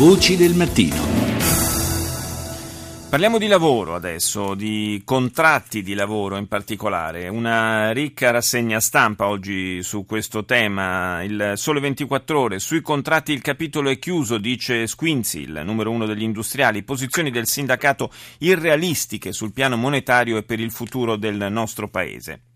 Voci del mattino. Parliamo di lavoro adesso, di contratti di lavoro in particolare. Una ricca rassegna stampa oggi su questo tema. Il Sole 24 Ore. Sui contratti il capitolo è chiuso, dice Squinzi, il numero uno degli industriali. Posizioni del sindacato irrealistiche sul piano monetario e per il futuro del nostro paese.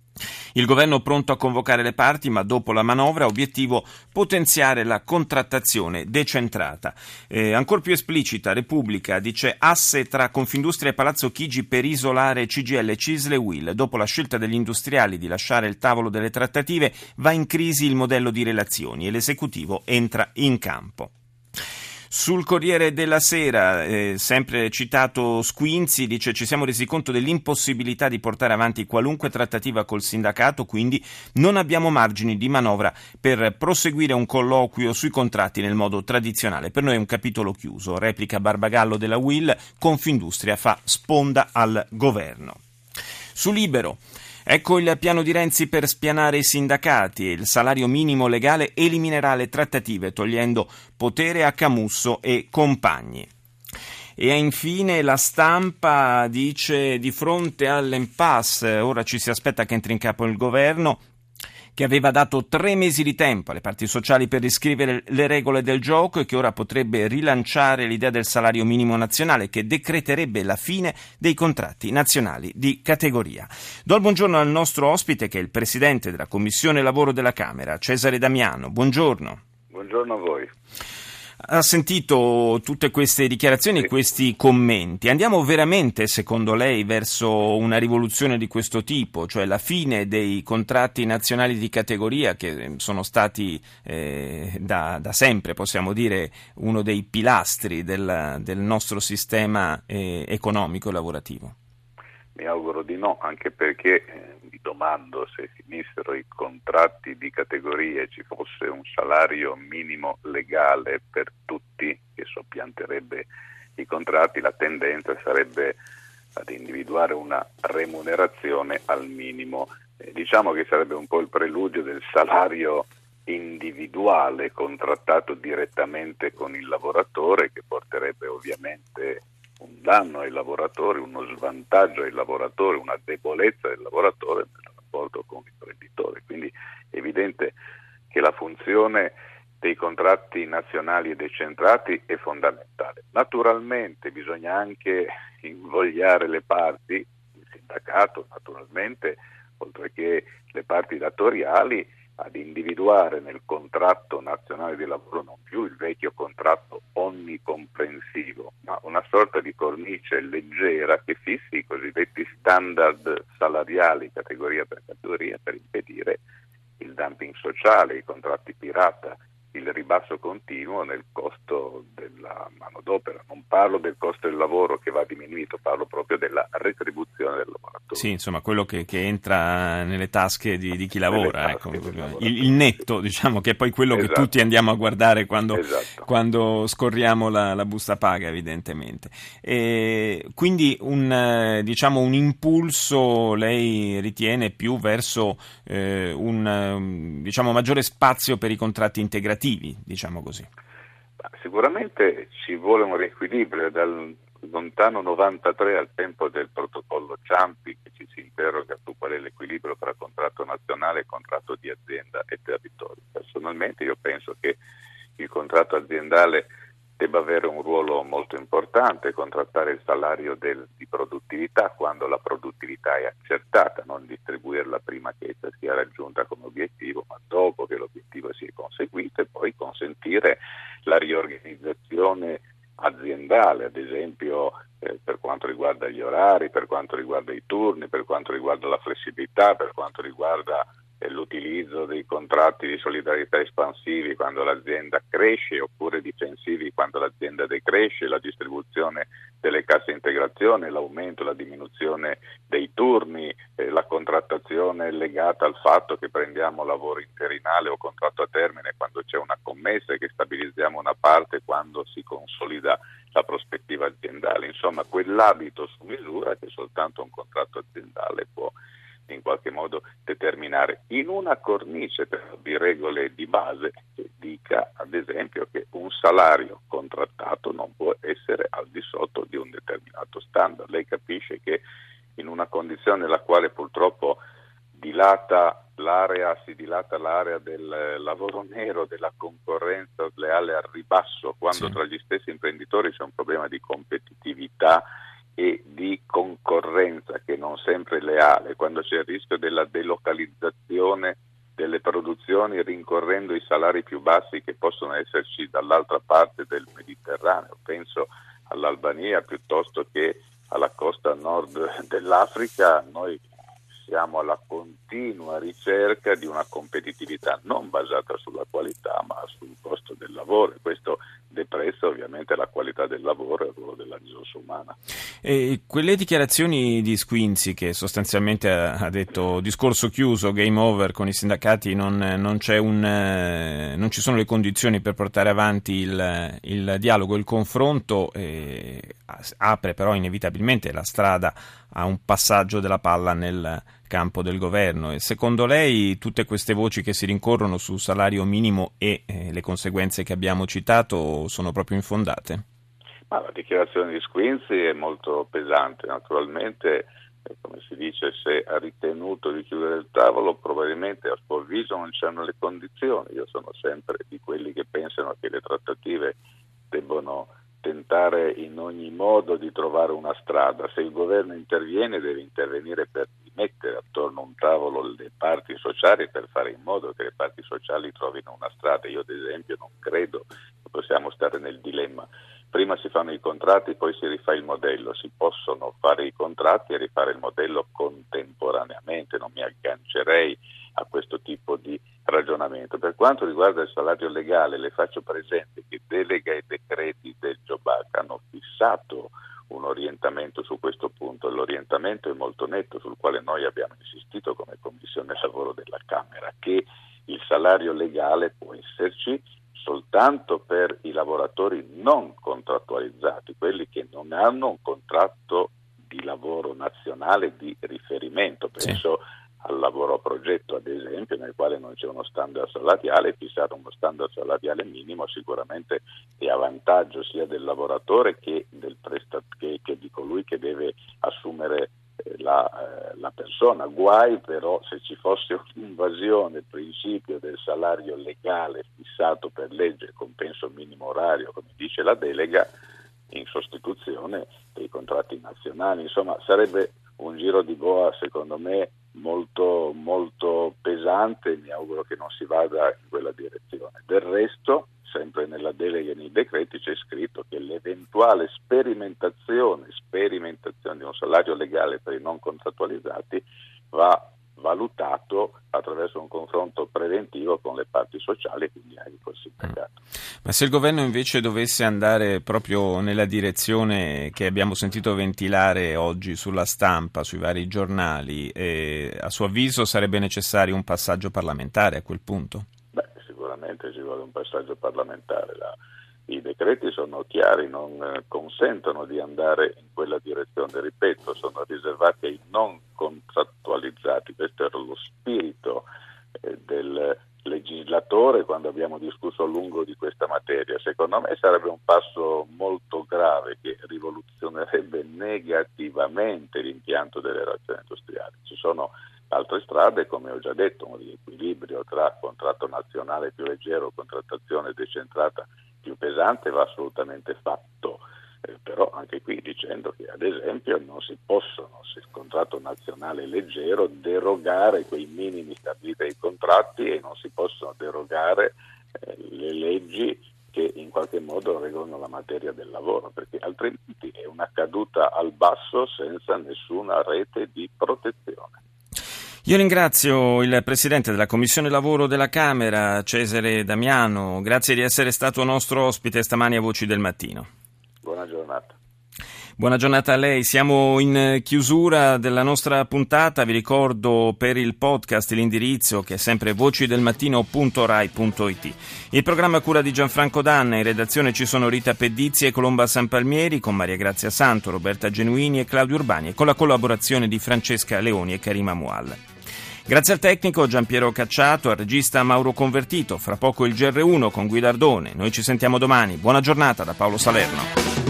Il governo pronto a convocare le parti, ma dopo la manovra, obiettivo potenziare la contrattazione decentrata. Eh, ancora più esplicita, Repubblica dice asse tra Confindustria e Palazzo Chigi per isolare CGL, Cisle e Will. Dopo la scelta degli industriali di lasciare il tavolo delle trattative, va in crisi il modello di relazioni e l'esecutivo entra in campo. Sul Corriere della Sera, eh, sempre citato Squinzi, dice ci siamo resi conto dell'impossibilità di portare avanti qualunque trattativa col sindacato, quindi non abbiamo margini di manovra per proseguire un colloquio sui contratti nel modo tradizionale. Per noi è un capitolo chiuso, replica Barbagallo della Will, Confindustria fa sponda al governo. Su Libero. Ecco il piano di Renzi per spianare i sindacati. Il salario minimo legale eliminerà le trattative, togliendo potere a Camusso e compagni. E infine la stampa dice di fronte all'impasse, ora ci si aspetta che entri in capo il governo, che aveva dato tre mesi di tempo alle parti sociali per riscrivere le regole del gioco e che ora potrebbe rilanciare l'idea del salario minimo nazionale che decreterebbe la fine dei contratti nazionali di categoria. Do il buongiorno al nostro ospite che è il presidente della Commissione Lavoro della Camera, Cesare Damiano. Buongiorno. Buongiorno a voi ha sentito tutte queste dichiarazioni e questi commenti. Andiamo veramente, secondo lei, verso una rivoluzione di questo tipo, cioè la fine dei contratti nazionali di categoria che sono stati eh, da, da, sempre, possiamo dire, uno dei pilastri del, del nostro sistema eh, economico e lavorativo? Mi auguro di no, anche perché eh, domando se finissero i contratti di categoria e ci fosse un salario minimo legale per tutti che soppianterebbe i contratti, la tendenza sarebbe ad individuare una remunerazione al minimo. Eh, diciamo che sarebbe un po' il preludio del salario individuale contrattato direttamente con il lavoratore che porterebbe ovviamente un danno ai lavoratori, uno svantaggio ai lavoratori, una debolezza del lavoratore nel rapporto con l'imprenditore. Quindi è evidente funzione dei contratti nazionali e decentrati è fondamentale. Naturalmente bisogna anche invogliare le parti, il sindacato naturalmente, oltre che le parti datoriali, ad individuare nel contratto nazionale di lavoro non più il vecchio contratto onnicomprensivo, ma una sorta di cornice leggera che fissi i cosiddetti standard salariali categoria per categoria per il sociale, i contratti pirata il ribasso continuo nel costo della manodopera. Non parlo del costo del lavoro che va diminuito, parlo proprio della retribuzione del lavoratore. Sì, insomma, quello che, che entra nelle tasche di, di chi lavora, ecco, il, il, netto, diciamo, che è poi quello esatto. che tutti andiamo a guardare quando, esatto. quando scorriamo la, la, busta paga, evidentemente. E quindi un, diciamo, un impulso lei ritiene più verso eh, un diciamo, maggiore spazio per i contratti integrativi diciamo così? Sicuramente ci vuole un riequilibrio dal lontano 93 al tempo del protocollo Ciampi che ci si interroga su qual è l'equilibrio tra contratto nazionale contratto di azienda e territorio. Personalmente io penso che il contratto aziendale debba avere un ruolo molto importante, contrattare il salario del, di produttività quando la produttività è accertata, non distribuirla prima che essa sia raggiunta come obiettivo, ma dopo che l'obiettivo sia conseguito e poi consentire la riorganizzazione aziendale, ad esempio eh, per quanto riguarda gli orari, per quanto riguarda i turni, per quanto riguarda la flessibilità, per quanto riguarda l'utilizzo dei contratti di solidarietà espansivi quando l'azienda cresce oppure difensivi quando l'azienda decresce, la distribuzione delle casse integrazione, l'aumento, la diminuzione dei turni, eh, la contrattazione legata al fatto che prendiamo lavoro interinale o contratto a termine quando c'è una commessa e che stabilizziamo una parte quando si consolida la prospettiva aziendale. Insomma, quell'abito su misura che soltanto un contratto aziendale può in qualche modo determinare in una cornice però, di regole di base che dica ad esempio che un salario contrattato non può essere al di sotto di un determinato standard. Lei capisce che in una condizione nella quale purtroppo dilata l'area, si dilata l'area del lavoro nero, della concorrenza sleale al ribasso, quando sì. tra gli stessi imprenditori c'è un problema di competitività e di concorrenza che non sempre è leale, quando c'è il rischio della delocalizzazione delle produzioni rincorrendo i salari più bassi che possono esserci dall'altra parte del Mediterraneo. Penso all'Albania piuttosto che alla costa nord dell'Africa, noi siamo alla continua ricerca di una competitività non basata sulla qualità ma sul costo del lavoro questo depressa ovviamente la qualità del lavoro e il ruolo della risorsa umana. E quelle dichiarazioni di Squinzi che sostanzialmente ha detto discorso chiuso, game over con i sindacati, non, non, un, eh, non ci sono le condizioni per portare avanti il, il dialogo, il confronto, eh, apre però inevitabilmente la strada a un passaggio della palla nel campo del governo. E secondo lei tutte queste voci che si rincorrono sul salario minimo e eh, le conseguenze che abbiamo citato sono proprio infondate? Ma la dichiarazione di Squinzi è molto pesante, naturalmente come si dice, se ha ritenuto di chiudere il tavolo, probabilmente a suo avviso non c'erano le condizioni. Io sono sempre di quelli che pensano che le trattative debbono tentare in ogni modo di trovare una strada. Se il governo interviene deve intervenire per mettere attorno a un tavolo le parti sociali per fare in modo che le parti sociali trovino una strada. Io ad esempio non credo che possiamo stare nel dilemma. Prima si fanno i contratti, poi si rifà il modello. Si possono fare i contratti e rifare il modello contemporaneamente. Non mi aggancerei a questo tipo di ragionamento. Per quanto riguarda il salario legale, le faccio presente che delega e decreti del Jobac hanno fissato un orientamento su questo punto. L'orientamento è molto netto sul quale noi abbiamo insistito come Commissione Lavoro della Camera, che il salario legale può esserci soltanto per i lavoratori non contrattualizzati, quelli che non hanno un contratto di lavoro nazionale di riferimento. Penso sì al lavoro a progetto, ad esempio, nel quale non c'è uno standard salariale, fissare uno standard salariale minimo sicuramente è a vantaggio sia del lavoratore che, del prestat- che, che di colui che deve assumere eh, la, eh, la, persona. Guai però se ci fosse un'invasione del principio del salario legale fissato per legge compenso minimo orario, come dice la delega, in sostituzione dei contratti nazionali. Insomma, sarebbe un giro di boa, secondo me, molto, molto pesante e mi auguro che non si vada in quella direzione. Del resto, sempre nella delega e nei decreti c'è scritto che l'eventuale sperimentazione, sperimentazione di un salario legale per i non contrattualizzati va valutato attraverso un confronto preventivo con le parti sociali e quindi anche col sindacato. Ma se il governo invece dovesse andare proprio nella direzione che abbiamo sentito ventilare oggi sulla stampa, sui vari giornali, eh, a suo avviso sarebbe necessario un passaggio parlamentare a quel punto? Beh, sicuramente ci vuole un passaggio parlamentare. La, i decreti sono chiari, non eh, consentono di andare in quella direzione, ripeto, sono riservati ai non contrattualizzati, questo era lo spirito eh, del legislatore quando abbiamo discusso a lungo di questa materia. Secondo me sarebbe un passo molto grave che rivoluzionerebbe negativamente l'impianto delle relazioni industriali. Ci sono altre strade, come ho già detto, un riequilibrio tra contratto nazionale più leggero, contrattazione decentrata più pesante va assolutamente fatto, eh, però anche qui dicendo che ad esempio non si possono, se il contratto nazionale è leggero, derogare quei minimi stabiliti ai contratti e non si possono derogare eh, le leggi che in qualche modo regolano la materia del lavoro, perché altrimenti è una caduta al basso senza nessuna rete di protezione. Io ringrazio il Presidente della Commissione Lavoro della Camera, Cesare Damiano, grazie di essere stato nostro ospite stamani a Voci del Mattino. Buona giornata. Buona giornata a lei, siamo in chiusura della nostra puntata, vi ricordo per il podcast l'indirizzo che è sempre vocidelmattino.rai.it. Il programma cura di Gianfranco Danna, in redazione ci sono Rita Pedizzi e Colomba Sanpalmieri con Maria Grazia Santo, Roberta Genuini e Claudio Urbani e con la collaborazione di Francesca Leoni e Karima Mual. Grazie al tecnico Giampiero Cacciato, al regista Mauro Convertito, fra poco il GR1 con Guidardone. Noi ci sentiamo domani. Buona giornata da Paolo Salerno.